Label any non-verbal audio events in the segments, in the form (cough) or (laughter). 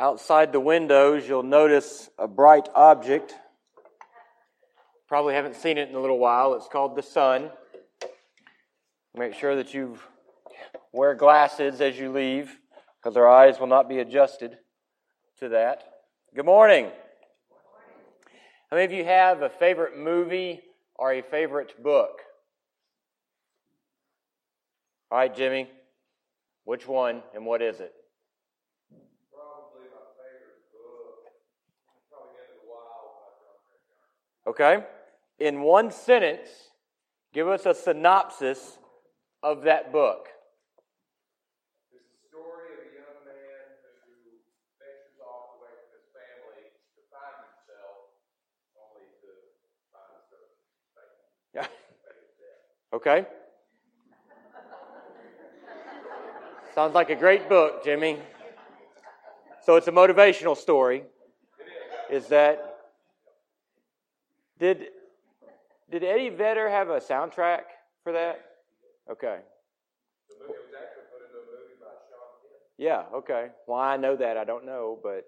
Outside the windows, you'll notice a bright object. Probably haven't seen it in a little while. It's called the sun. Make sure that you wear glasses as you leave because our eyes will not be adjusted to that. Good morning. How many of you have a favorite movie or a favorite book? All right, Jimmy. Which one and what is it? Probably my favorite book. Probably Into the Wild by Okay. In one sentence, give us a synopsis of that book. The story of a young man who ventures off away from his family to find himself, only to find himself Yeah. Okay. Sounds like a great book, Jimmy. So it's a motivational story. Is that did did Eddie Vedder have a soundtrack for that? Okay. Movie was actually put into a movie by Sean Penn. Yeah, okay. Why I know that, I don't know, but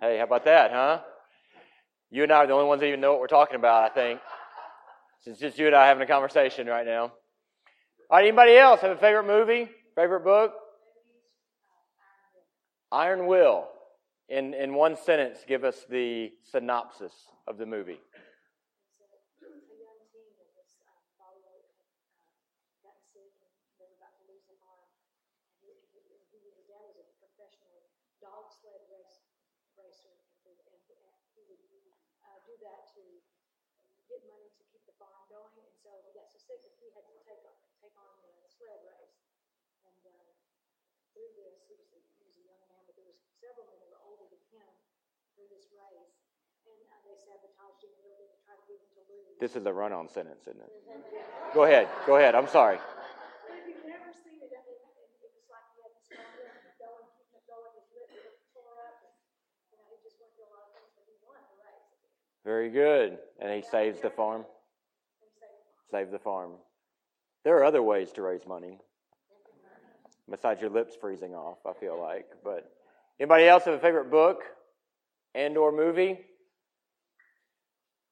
hey, how about that, huh? You and I are the only ones that even know what we're talking about, I think. Since it's just you and I having a conversation right now. All right, anybody else have a favorite movie? Favorite book? Iron Will. In, in one sentence, give us the synopsis of the movie. several men that were older than him through this race. And uh, they sabotaged him a little bit to try to get him to lose. This is a run on sentence, isn't it? (laughs) Go ahead. Go ahead. I'm sorry. But if you've never seen it, I mean, it, was like he had to it going, keeping it going, his lip tore up, and, you know, he just went through a lot of things, but he won the race. Very good. And he saves the farm. And he saved him. Save the farm. There are other ways to raise money besides your lips freezing off. I feel like, but anybody else have a favorite book and or movie? Of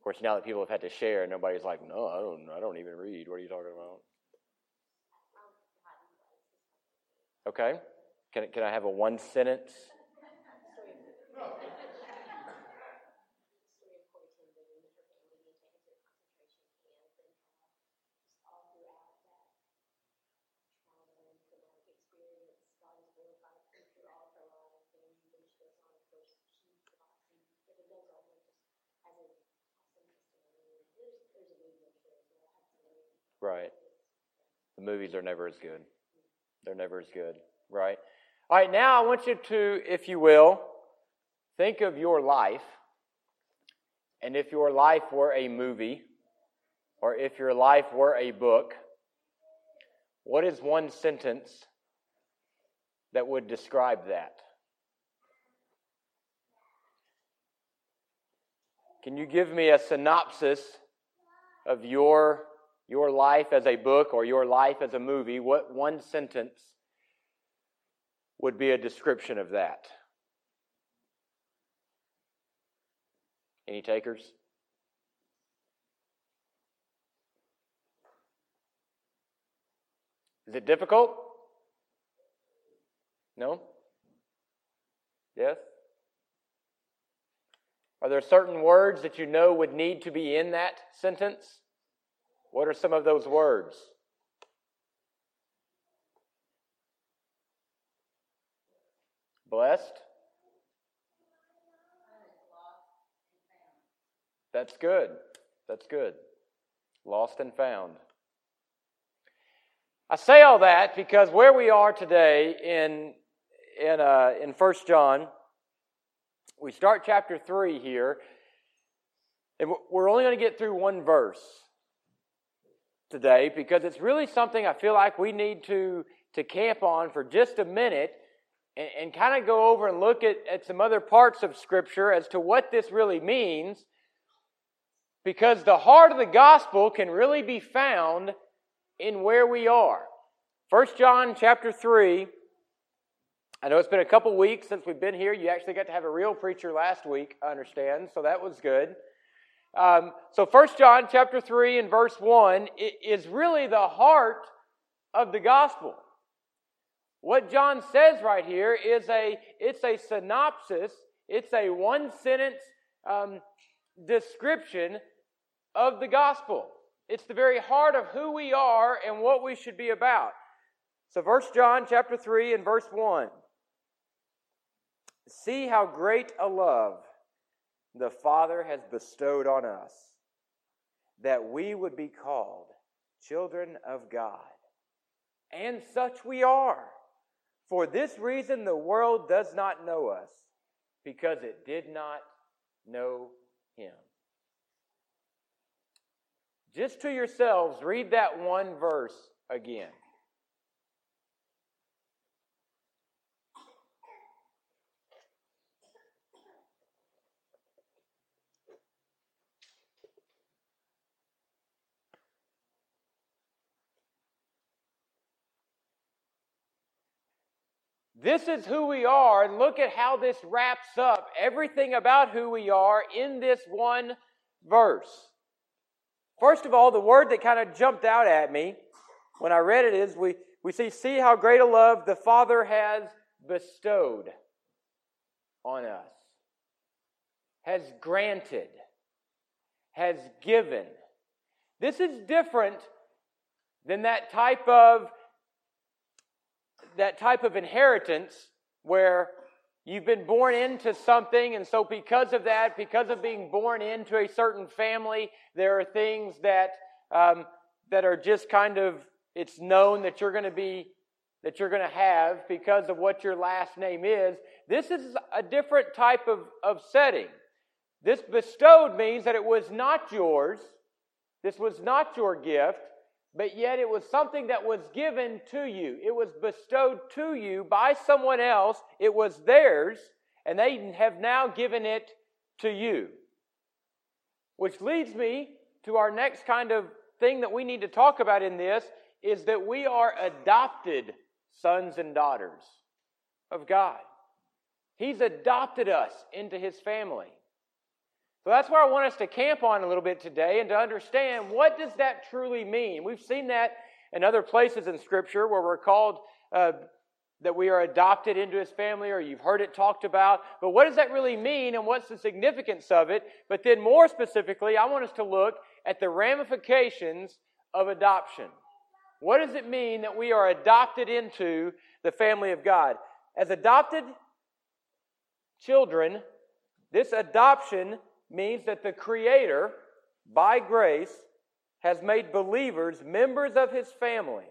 course, now that people have had to share, nobody's like, "No, I don't. I don't even read. What are you talking about?" Okay. Can can I have a one sentence? Right. The movies are never as good. They're never as good, right? All right, now I want you to, if you will, think of your life. And if your life were a movie, or if your life were a book, what is one sentence that would describe that? Can you give me a synopsis of your your life as a book or your life as a movie, what one sentence would be a description of that? Any takers? Is it difficult? No? Yes? Are there certain words that you know would need to be in that sentence? What are some of those words? Blessed? That's good. That's good. Lost and found. I say all that because where we are today in in uh, in First John, we start chapter three here, and we're only going to get through one verse today because it's really something I feel like we need to to camp on for just a minute and, and kind of go over and look at, at some other parts of Scripture as to what this really means. Because the heart of the gospel can really be found in where we are. 1 John chapter 3, I know it's been a couple weeks since we've been here. You actually got to have a real preacher last week, I understand, so that was good. Um, so First John chapter 3 and verse 1 is really the heart of the gospel. What John says right here is a it's a synopsis, it's a one sentence um, description of the gospel. It's the very heart of who we are and what we should be about. So, First John chapter 3 and verse 1. See how great a love the Father has bestowed on us, that we would be called children of God. And such we are. For this reason, the world does not know us, because it did not know Him. Just to yourselves, read that one verse again. This is who we are, and look at how this wraps up everything about who we are in this one verse. First of all, the word that kind of jumped out at me when I read it is we, we see, see how great a love the Father has bestowed on us, has granted, has given. This is different than that type of that type of inheritance where you've been born into something, and so because of that, because of being born into a certain family, there are things that um, that are just kind of it's known that you're going to be that you're going to have because of what your last name is. This is a different type of, of setting. This bestowed means that it was not yours. This was not your gift but yet it was something that was given to you. It was bestowed to you by someone else. It was theirs, and they have now given it to you. Which leads me to our next kind of thing that we need to talk about in this is that we are adopted sons and daughters of God. He's adopted us into his family. So that's where I want us to camp on a little bit today and to understand what does that truly mean. We've seen that in other places in Scripture where we're called uh, that we are adopted into His family, or you've heard it talked about. But what does that really mean, and what's the significance of it? But then, more specifically, I want us to look at the ramifications of adoption. What does it mean that we are adopted into the family of God? As adopted children, this adoption means that the Creator, by grace, has made believers members of His family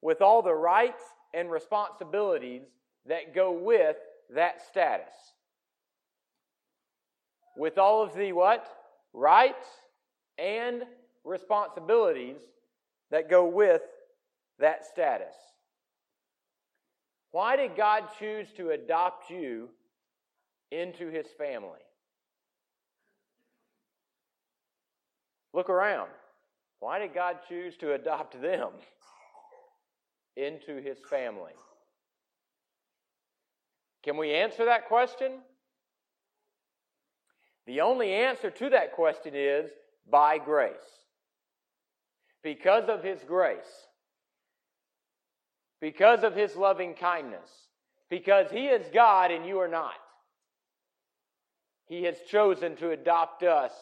with all the rights and responsibilities that go with that status. With all of the what? Rights and responsibilities that go with that status. Why did God choose to adopt you into his family? Look around. Why did God choose to adopt them into his family? Can we answer that question? The only answer to that question is by grace. Because of his grace. Because of his loving kindness. Because he is God and you are not. He has chosen to adopt us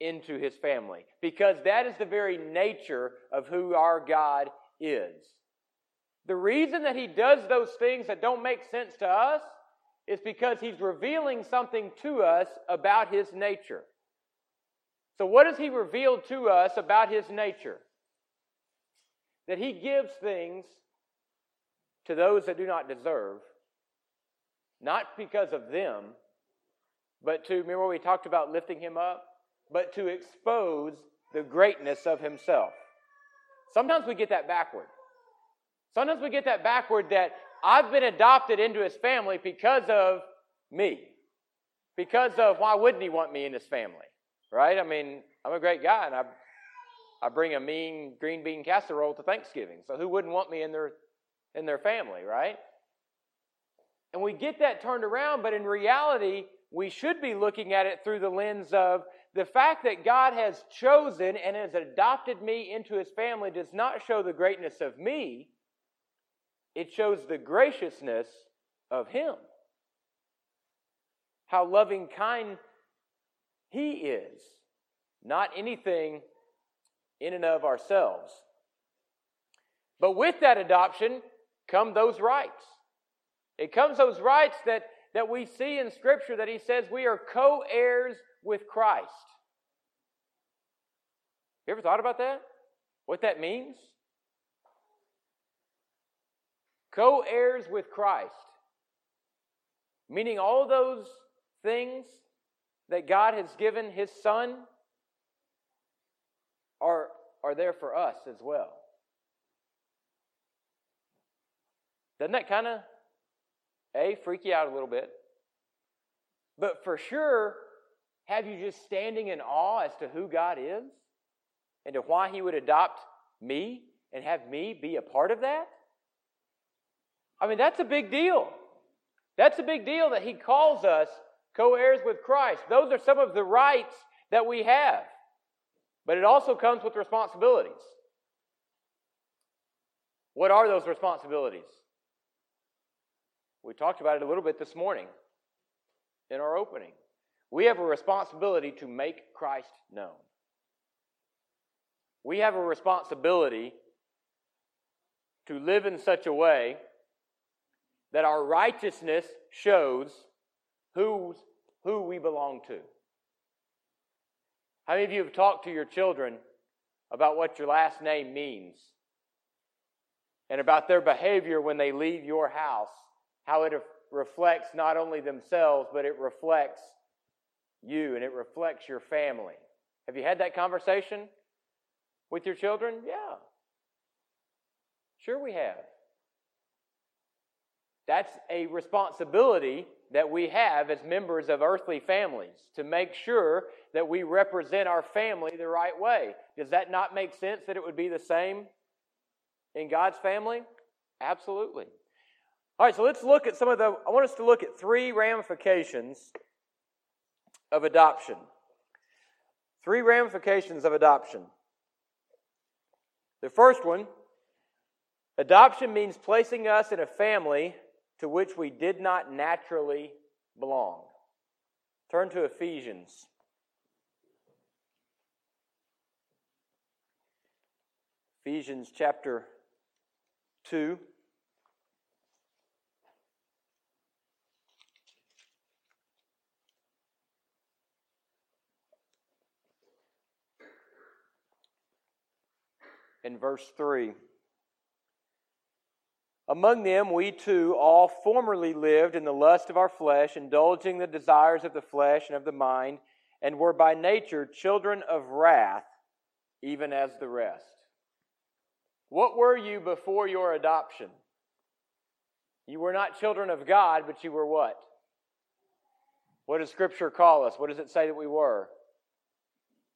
into his family because that is the very nature of who our God is. The reason that he does those things that don't make sense to us is because he's revealing something to us about his nature. So, what does he reveal to us about his nature? That he gives things to those that do not deserve, not because of them, but to, remember we talked about lifting him up? But to expose the greatness of himself. Sometimes we get that backward. Sometimes we get that backward that I've been adopted into his family because of me. Because of why wouldn't he want me in his family? Right? I mean, I'm a great guy and I I bring a mean green bean casserole to Thanksgiving. So who wouldn't want me in their in their family, right? And we get that turned around, but in reality, we should be looking at it through the lens of the fact that God has chosen and has adopted me into his family does not show the greatness of me, it shows the graciousness of him. How loving kind he is, not anything in and of ourselves. But with that adoption come those rights. It comes those rights that, that we see in Scripture that he says we are co heirs with Christ. You ever thought about that? What that means? Co heirs with Christ. Meaning all those things that God has given his Son are, are there for us as well. Doesn't that kind of, A, freak you out a little bit? But for sure, have you just standing in awe as to who God is and to why He would adopt me and have me be a part of that? I mean, that's a big deal. That's a big deal that He calls us co heirs with Christ. Those are some of the rights that we have. But it also comes with responsibilities. What are those responsibilities? We talked about it a little bit this morning in our opening. We have a responsibility to make Christ known. We have a responsibility to live in such a way that our righteousness shows who's, who we belong to. How many of you have talked to your children about what your last name means and about their behavior when they leave your house, how it reflects not only themselves, but it reflects you and it reflects your family? Have you had that conversation with your children? Yeah. Sure, we have. That's a responsibility that we have as members of earthly families to make sure that we represent our family the right way. Does that not make sense that it would be the same in God's family? Absolutely. All right, so let's look at some of the, I want us to look at three ramifications of adoption. Three ramifications of adoption. The first one adoption means placing us in a family to which we did not naturally belong. Turn to Ephesians. Ephesians chapter 2. In verse 3. Among them, we too all formerly lived in the lust of our flesh, indulging the desires of the flesh and of the mind, and were by nature children of wrath, even as the rest. What were you before your adoption? You were not children of God, but you were what? What does Scripture call us? What does it say that we were?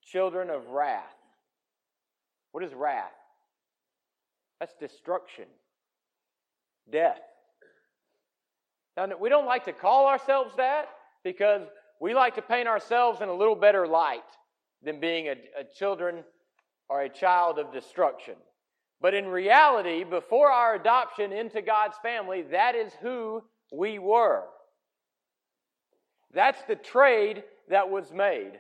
Children of wrath. What is wrath? That's destruction death. Now, we don't like to call ourselves that because we like to paint ourselves in a little better light than being a, a children or a child of destruction. But in reality, before our adoption into God's family, that is who we were. That's the trade that was made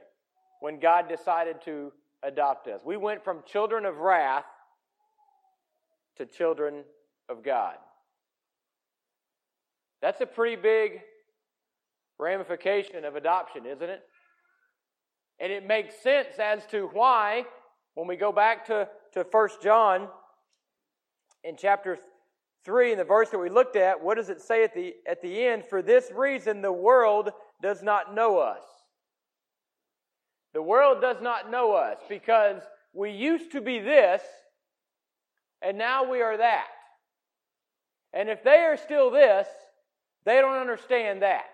when God decided to adopt us. We went from children of wrath to children of God. That's a pretty big ramification of adoption, isn't it? And it makes sense as to why, when we go back to, to 1 John in chapter 3, in the verse that we looked at, what does it say at the, at the end? For this reason, the world does not know us. The world does not know us because we used to be this, and now we are that. And if they are still this, they don't understand that.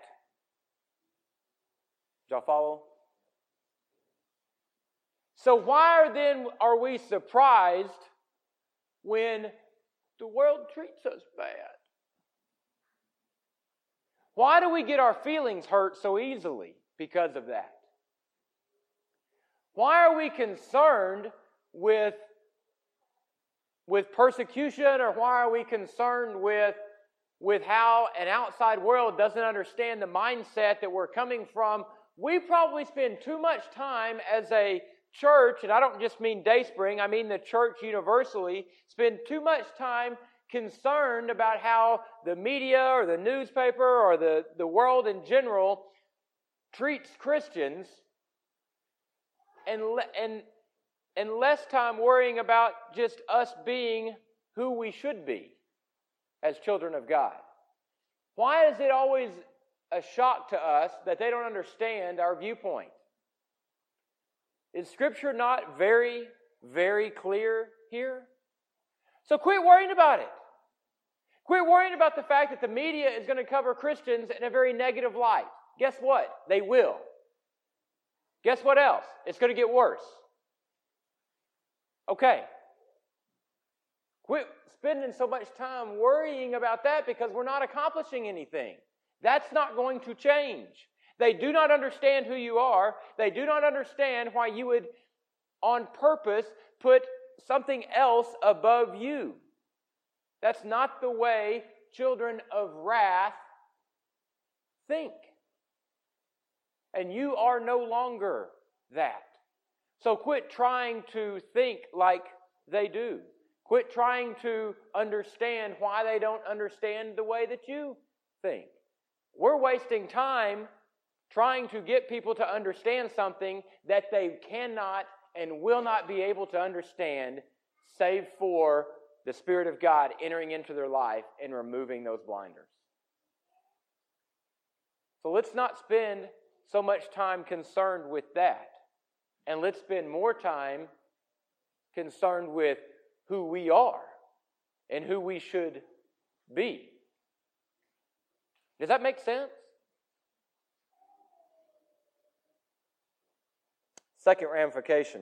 Y'all follow? So why are then are we surprised when the world treats us bad? Why do we get our feelings hurt so easily because of that? Why are we concerned with, with persecution or why are we concerned with, with how an outside world doesn't understand the mindset that we're coming from? We probably spend too much time as a church, and I don't just mean Dayspring, I mean the church universally, spend too much time concerned about how the media or the newspaper or the, the world in general treats Christians and, and, and less time worrying about just us being who we should be as children of God. Why is it always a shock to us that they don't understand our viewpoint? Is Scripture not very, very clear here? So quit worrying about it. Quit worrying about the fact that the media is going to cover Christians in a very negative light. Guess what? They will. Guess what else? It's going to get worse. Okay. Quit spending so much time worrying about that because we're not accomplishing anything. That's not going to change. They do not understand who you are. They do not understand why you would, on purpose, put something else above you. That's not the way children of wrath think. And you are no longer that. So quit trying to think like they do. Quit trying to understand why they don't understand the way that you think. We're wasting time trying to get people to understand something that they cannot and will not be able to understand, save for the Spirit of God entering into their life and removing those blinders. So let's not spend so much time concerned with that. And let's spend more time concerned with who we are and who we should be. Does that make sense? Second ramification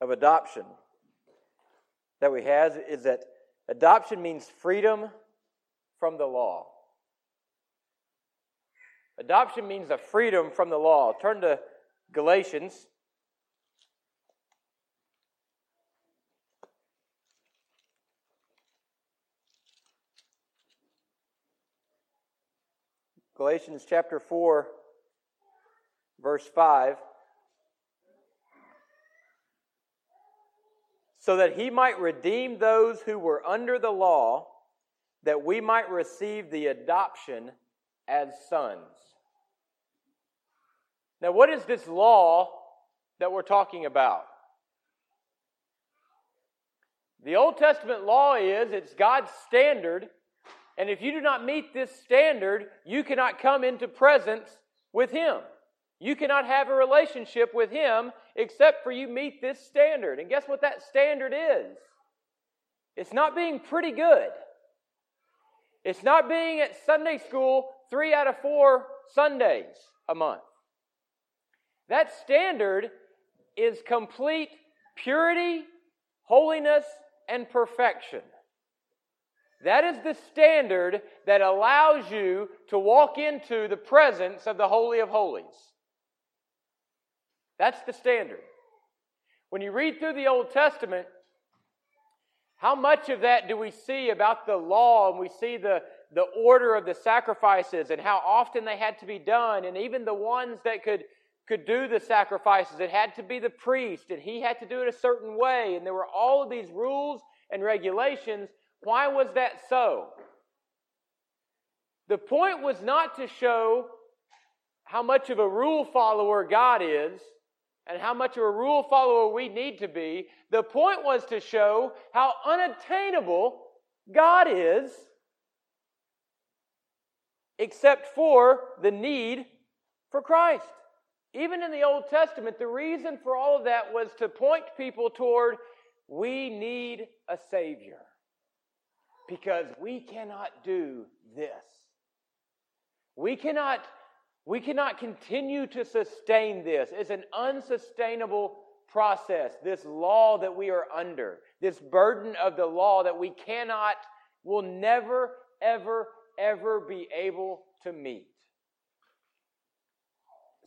of adoption that we have is that adoption means freedom from the law. Adoption means a freedom from the law. Turn to Galatians. Galatians chapter 4 verse 5. So that he might redeem those who were under the law, that we might receive the adoption as sons. Now, what is this law that we're talking about? The Old Testament law is it's God's standard, and if you do not meet this standard, you cannot come into presence with Him. You cannot have a relationship with Him except for you meet this standard. And guess what that standard is? It's not being pretty good. It's not being at Sunday school three out of four Sundays a month. That standard is complete purity, holiness, and perfection. That is the standard that allows you to walk into the presence of the Holy of Holies. That's the standard. When you read through the Old Testament, how much of that do we see about the law and we see the, the order of the sacrifices and how often they had to be done and even the ones that could, could do the sacrifices, it had to be the priest and he had to do it a certain way and there were all of these rules and regulations. Why was that so? The point was not to show how much of a rule follower God is and how much of a rule follower we need to be. The point was to show how unattainable God is, except for the need for Christ. Even in the Old Testament, the reason for all of that was to point people toward we need a Savior because we cannot do this. We cannot we cannot continue to sustain this. It's an unsustainable process, this law that we are under, this burden of the law that we cannot, will never, ever ever be able to meet.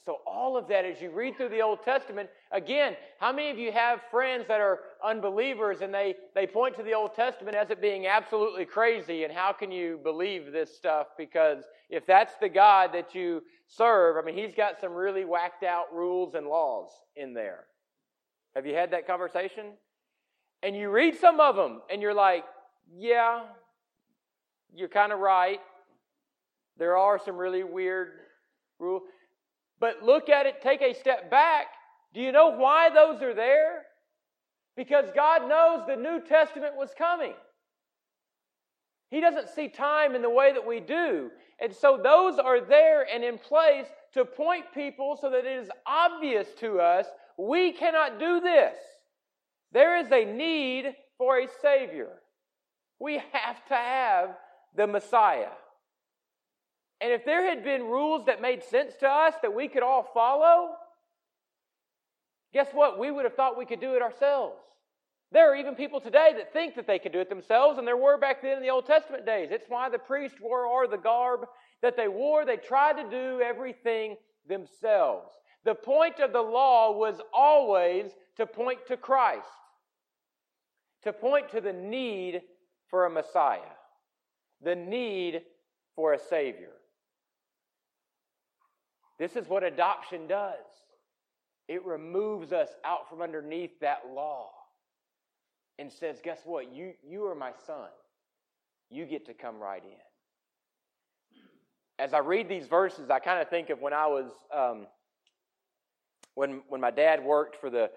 So, all of that, as you read through the Old Testament, again, how many of you have friends that are unbelievers and they, they point to the Old Testament as it being absolutely crazy? And how can you believe this stuff? Because if that's the God that you serve, I mean, he's got some really whacked out rules and laws in there. Have you had that conversation? And you read some of them and you're like, yeah, you're kind of right. There are some really weird rules. But look at it, take a step back. Do you know why those are there? Because God knows the New Testament was coming. He doesn't see time in the way that we do. And so those are there and in place to point people so that it is obvious to us we cannot do this. There is a need for a Savior. We have to have the Messiah. And if there had been rules that made sense to us that we could all follow, guess what? We would have thought we could do it ourselves. There are even people today that think that they could do it themselves, and there were back then in the Old Testament days. It's why the priests wore all the garb that they wore. They tried to do everything themselves. The point of the law was always to point to Christ, to point to the need for a Messiah, the need for a Savior. This is what adoption does it removes us out from underneath that law and says, Guess what? You, you are my son. You get to come right in. As I read these verses, I kind of think of when I was, um, when, when my dad worked for the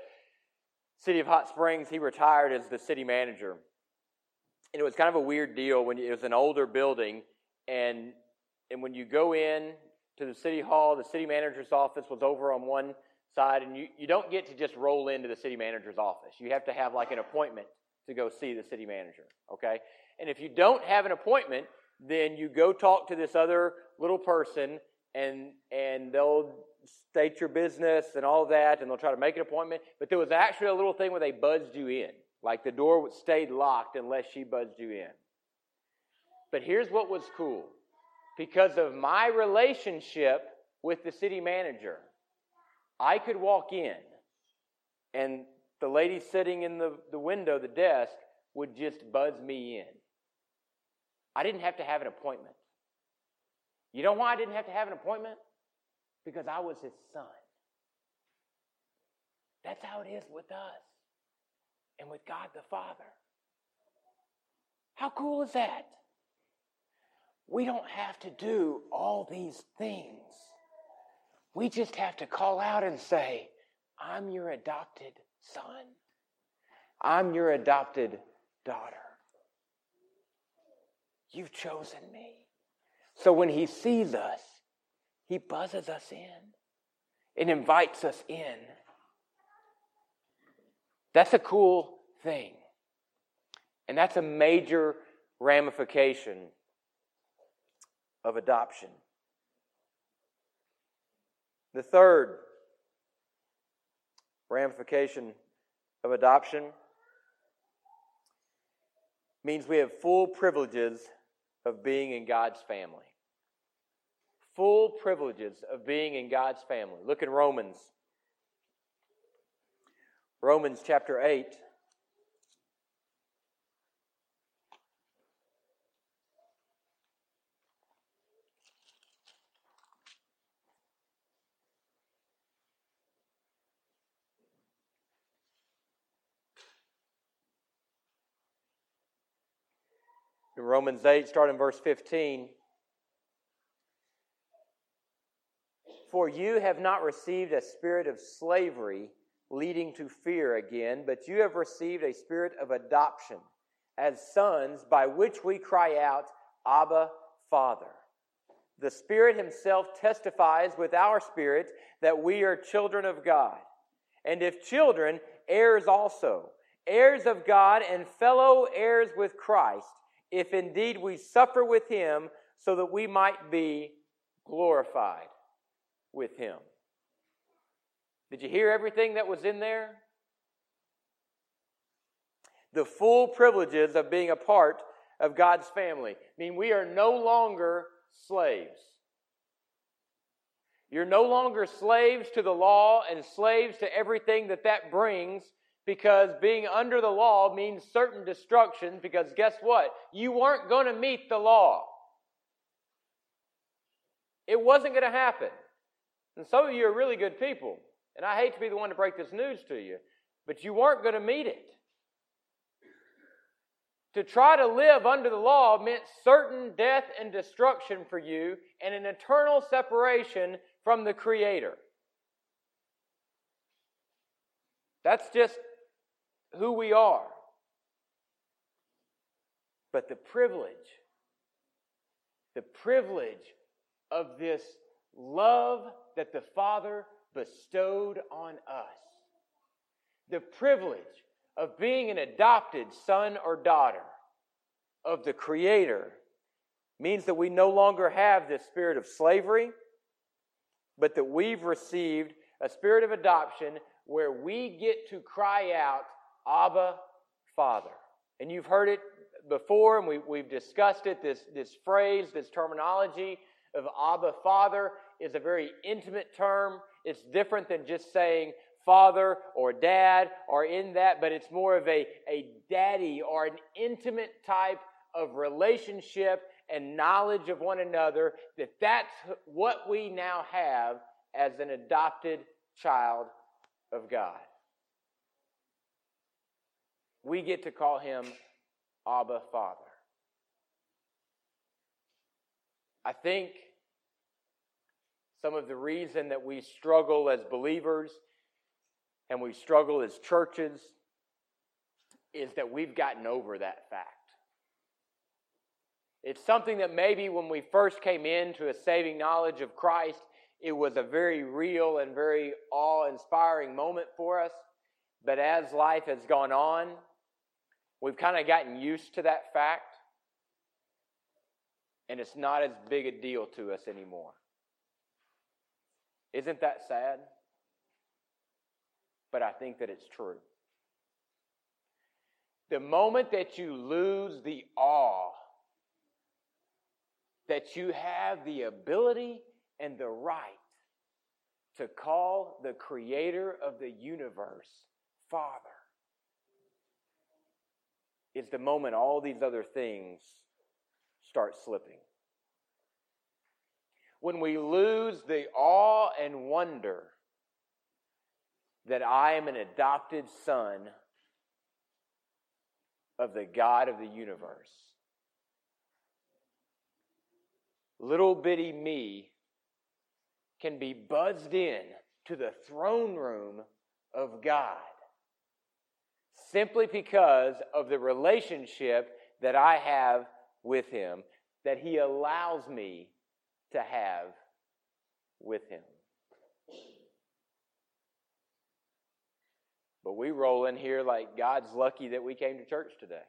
city of Hot Springs, he retired as the city manager. And it was kind of a weird deal when it was an older building, and, and when you go in to the city hall. The city manager's office was over on one side, and you, you don't get to just roll into the city manager's office. You have to have like an appointment to go see the city manager, okay? And if you don't have an appointment, then you go talk to this other little person, and and they'll state your business and all that, and they'll try to make an appointment. But there was actually a little thing where they buzzed you in, like the door stayed locked unless she buzzed you in. But here's what was cool because of my relationship with the city manager. I could walk in, and the lady sitting in the, the window, the desk, would just buzz me in. I didn't have to have an appointment. You know why I didn't have to have an appointment? Because I was his son. That's how it is with us and with God the Father. How cool is that? We don't have to do all these things. We just have to call out and say, I'm your adopted son. I'm your adopted daughter. You've chosen me. So when he sees us, he buzzes us in and invites us in. That's a cool thing. And that's a major ramification of adoption. The third ramification of adoption means we have full privileges of being in God's family. Full privileges of being in God's family. Look in Romans. Romans chapter 8. In Romans 8, starting verse 15. For you have not received a spirit of slavery leading to fear again, but you have received a spirit of adoption as sons by which we cry out, Abba, Father. The Spirit Himself testifies with our spirit that we are children of God. And if children, heirs also, heirs of God and fellow heirs with Christ if indeed we suffer with him, so that we might be glorified with him. Did you hear everything that was in there? The full privileges of being a part of God's family. I mean, we are no longer slaves. You're no longer slaves to the law and slaves to everything that that brings because being under the law means certain destruction because guess what? You weren't going to meet the law. It wasn't going to happen. And some of you are really good people. And I hate to be the one to break this news to you, but you weren't going to meet it. To try to live under the law meant certain death and destruction for you and an eternal separation from the Creator. That's just who we are. But the privilege, the privilege of this love that the Father bestowed on us, the privilege of being an adopted son or daughter of the Creator means that we no longer have this spirit of slavery, but that we've received a spirit of adoption where we get to cry out, Abba, Father. And you've heard it before, and we, we've discussed it. This, this phrase, this terminology of Abba, Father, is a very intimate term. It's different than just saying father or dad or in that, but it's more of a, a daddy or an intimate type of relationship and knowledge of one another that that's what we now have as an adopted child of God. We get to call him Abba Father. I think some of the reason that we struggle as believers and we struggle as churches is that we've gotten over that fact. It's something that maybe when we first came into a saving knowledge of Christ, it was a very real and very awe inspiring moment for us. But as life has gone on, we've kind of gotten used to that fact. And it's not as big a deal to us anymore. Isn't that sad? but I think that it's true. The moment that you lose the awe that you have the ability and the right to call the creator of the universe Father is the moment all these other things start slipping. When we lose the awe and wonder that I am an adopted son of the God of the universe. Little bitty me can be buzzed in to the throne room of God simply because of the relationship that I have with Him, that He allows me to have with Him. But we roll in here like God's lucky that we came to church today.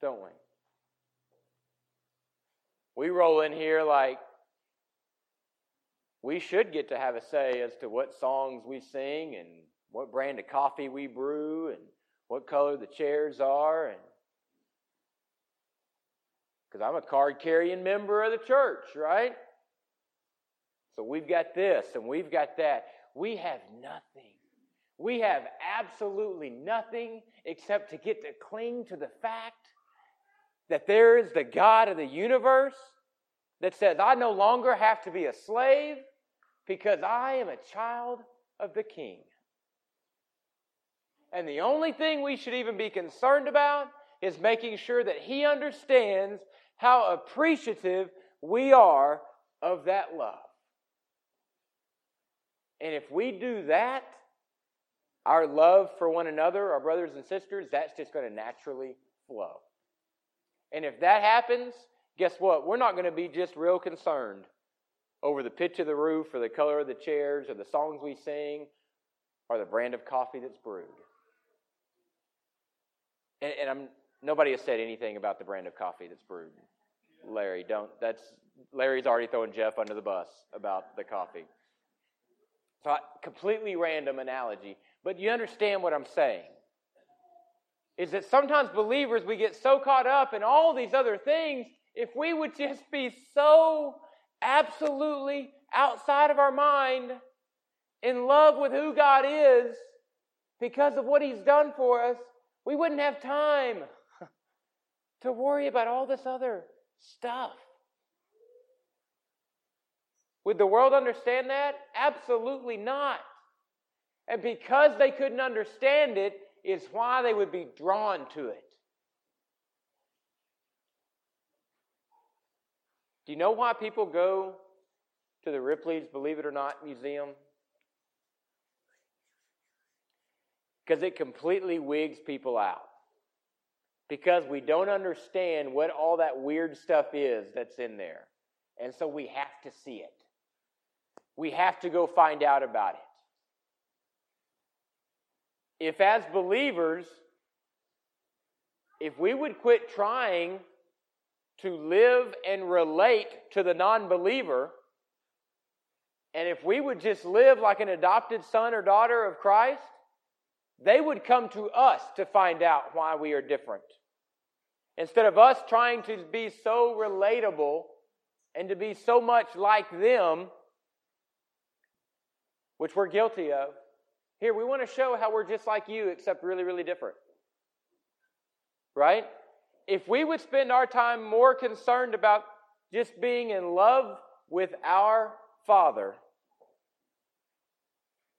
Don't we? We roll in here like we should get to have a say as to what songs we sing and what brand of coffee we brew and what color the chairs are and because I'm a card carrying member of the church, right? So we've got this and we've got that. We have nothing we have absolutely nothing except to get to cling to the fact that there is the God of the universe that says, I no longer have to be a slave because I am a child of the King. And the only thing we should even be concerned about is making sure that He understands how appreciative we are of that love. And if we do that, our love for one another, our brothers and sisters, that's just going to naturally flow. And if that happens, guess what? We're not going to be just real concerned over the pitch of the roof or the color of the chairs or the songs we sing or the brand of coffee that's brewed. And, and I'm nobody has said anything about the brand of coffee that's brewed. Larry, don't. That's Larry's already throwing Jeff under the bus about the coffee. So, completely random analogy. But you understand what I'm saying. is that sometimes believers, we get so caught up in all these other things. If we would just be so absolutely outside of our mind, in love with who God is, because of what He's done for us, we wouldn't have time (laughs) to worry about all this other stuff. Would the world understand that? Absolutely not. And because they couldn't understand it, is why they would be drawn to it. Do you know why people go to the Ripley's Believe It or Not Museum? Because it completely wigs people out. Because we don't understand what all that weird stuff is that's in there. And so we have to see it. We have to go find out about it. If, as believers, if we would quit trying to live and relate to the non believer, and if we would just live like an adopted son or daughter of Christ, they would come to us to find out why we are different. Instead of us trying to be so relatable and to be so much like them, which we're guilty of. Here, we want to show how we're just like you, except really, really different. Right? If we would spend our time more concerned about just being in love with our Father,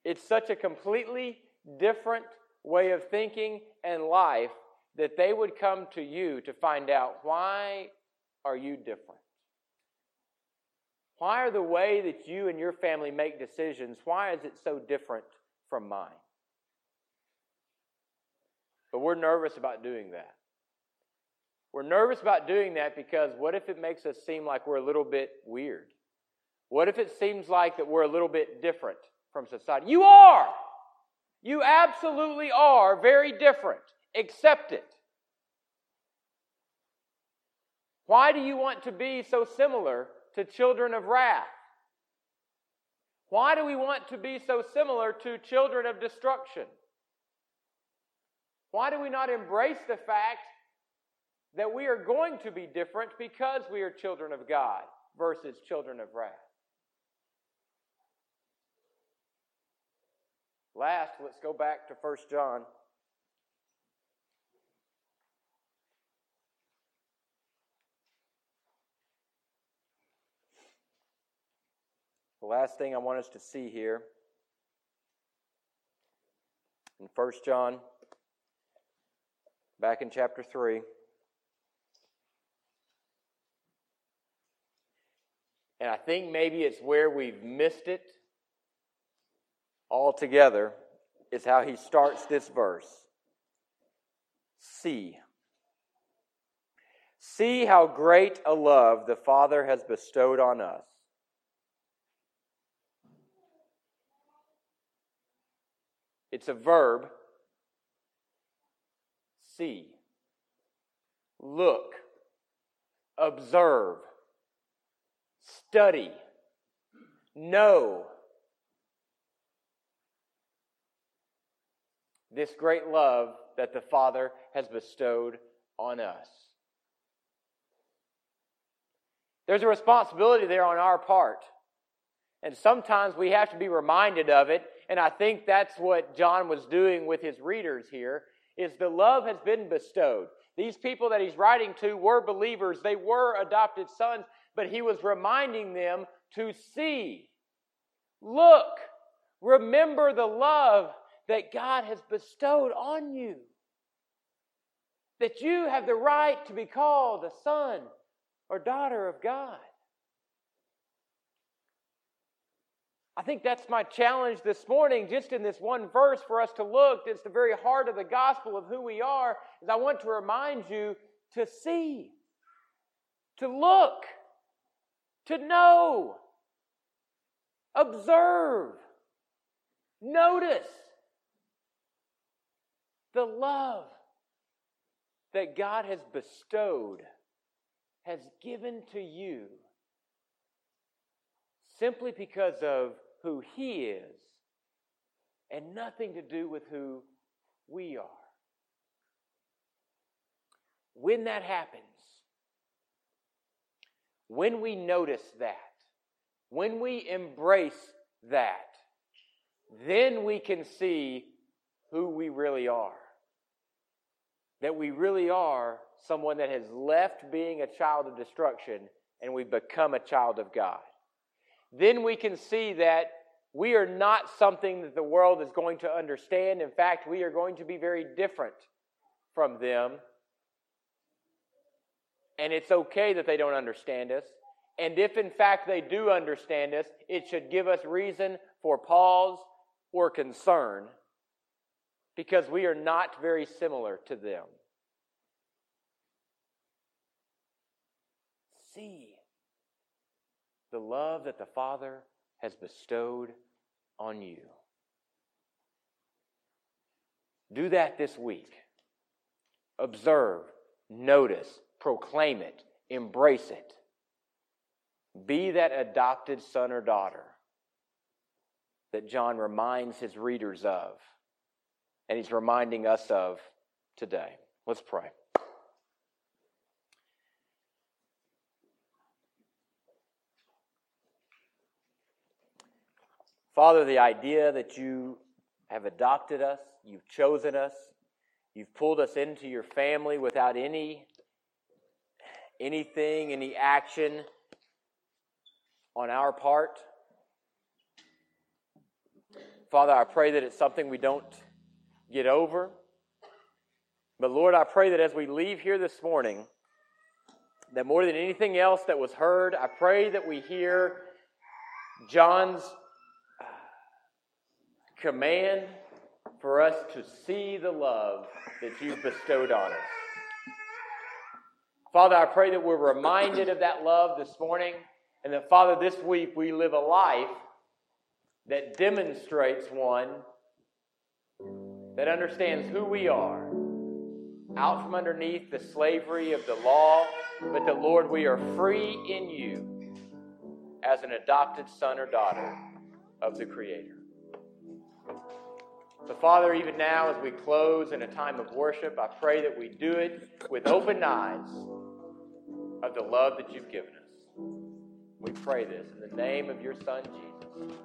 it's such a completely different way of thinking and life that they would come to you to find out why are you different? Why are the way that you and your family make decisions, why is it so different from mine? But we're nervous about doing that. We're nervous about doing that because what if it makes us seem like we're a little bit weird? What if it seems like that we're a little bit different from society? You are! You absolutely are very different. Accept it. Why do you want to be so similar to children of wrath? Why do we want to be so similar to children of destruction? Why do we not embrace the fact that we are going to be different because we are children of God versus children of wrath? Last, let's go back to 1 John. The last thing I want us to see here in 1 John, back in chapter 3. And I think maybe it's where we've missed it altogether, is how he starts this verse. See. See how great a love the Father has bestowed on us It's a verb. See, look, observe, study, know. This great love that the Father has bestowed on us. There's a responsibility there on our part. And sometimes we have to be reminded of it and I think that's what John was doing with his readers here, is the love has been bestowed. These people that he's writing to were believers, they were adopted sons, but he was reminding them to see, look, remember the love that God has bestowed on you. That you have the right to be called a son or daughter of God. I think that's my challenge this morning, just in this one verse for us to look. It's the very heart of the gospel of who we are. Is I want to remind you to see, to look, to know, observe, notice the love that God has bestowed, has given to you simply because of who He is and nothing to do with who we are. when that happens, when we notice that, when we embrace that, then we can see who we really are. That we really are someone that has left being a child of destruction and we become a child of God. Then we can see that we are not something that the world is going to understand. In fact, we are going to be very different from them. And it's okay that they don't understand us. And if in fact they do understand us, it should give us reason for pause or concern because we are not very similar to them. See the love that the Father has bestowed on you. Do that this week. Observe, notice, proclaim it, embrace it. Be that adopted son or daughter that John reminds his readers of, and he's reminding us of today. Let's pray. Father, the idea that you have adopted us, you've chosen us, you've pulled us into your family without any anything, any action on our part. Father, I pray that it's something we don't get over. But Lord, I pray that as we leave here this morning, that more than anything else that was heard, I pray that we hear John's uh, command for us to see the love that you've bestowed on us. Father, I pray that we're reminded of that love this morning, and that, Father, this week we live a life that demonstrates one that understands who we are, out from underneath the slavery of the law, but that, Lord, we are free in you as an adopted son or daughter of the Creator. So, Father, even now as we close in a time of worship, I pray that we do it with open eyes of the love that you've given us. We pray this in the name of your Son, Jesus.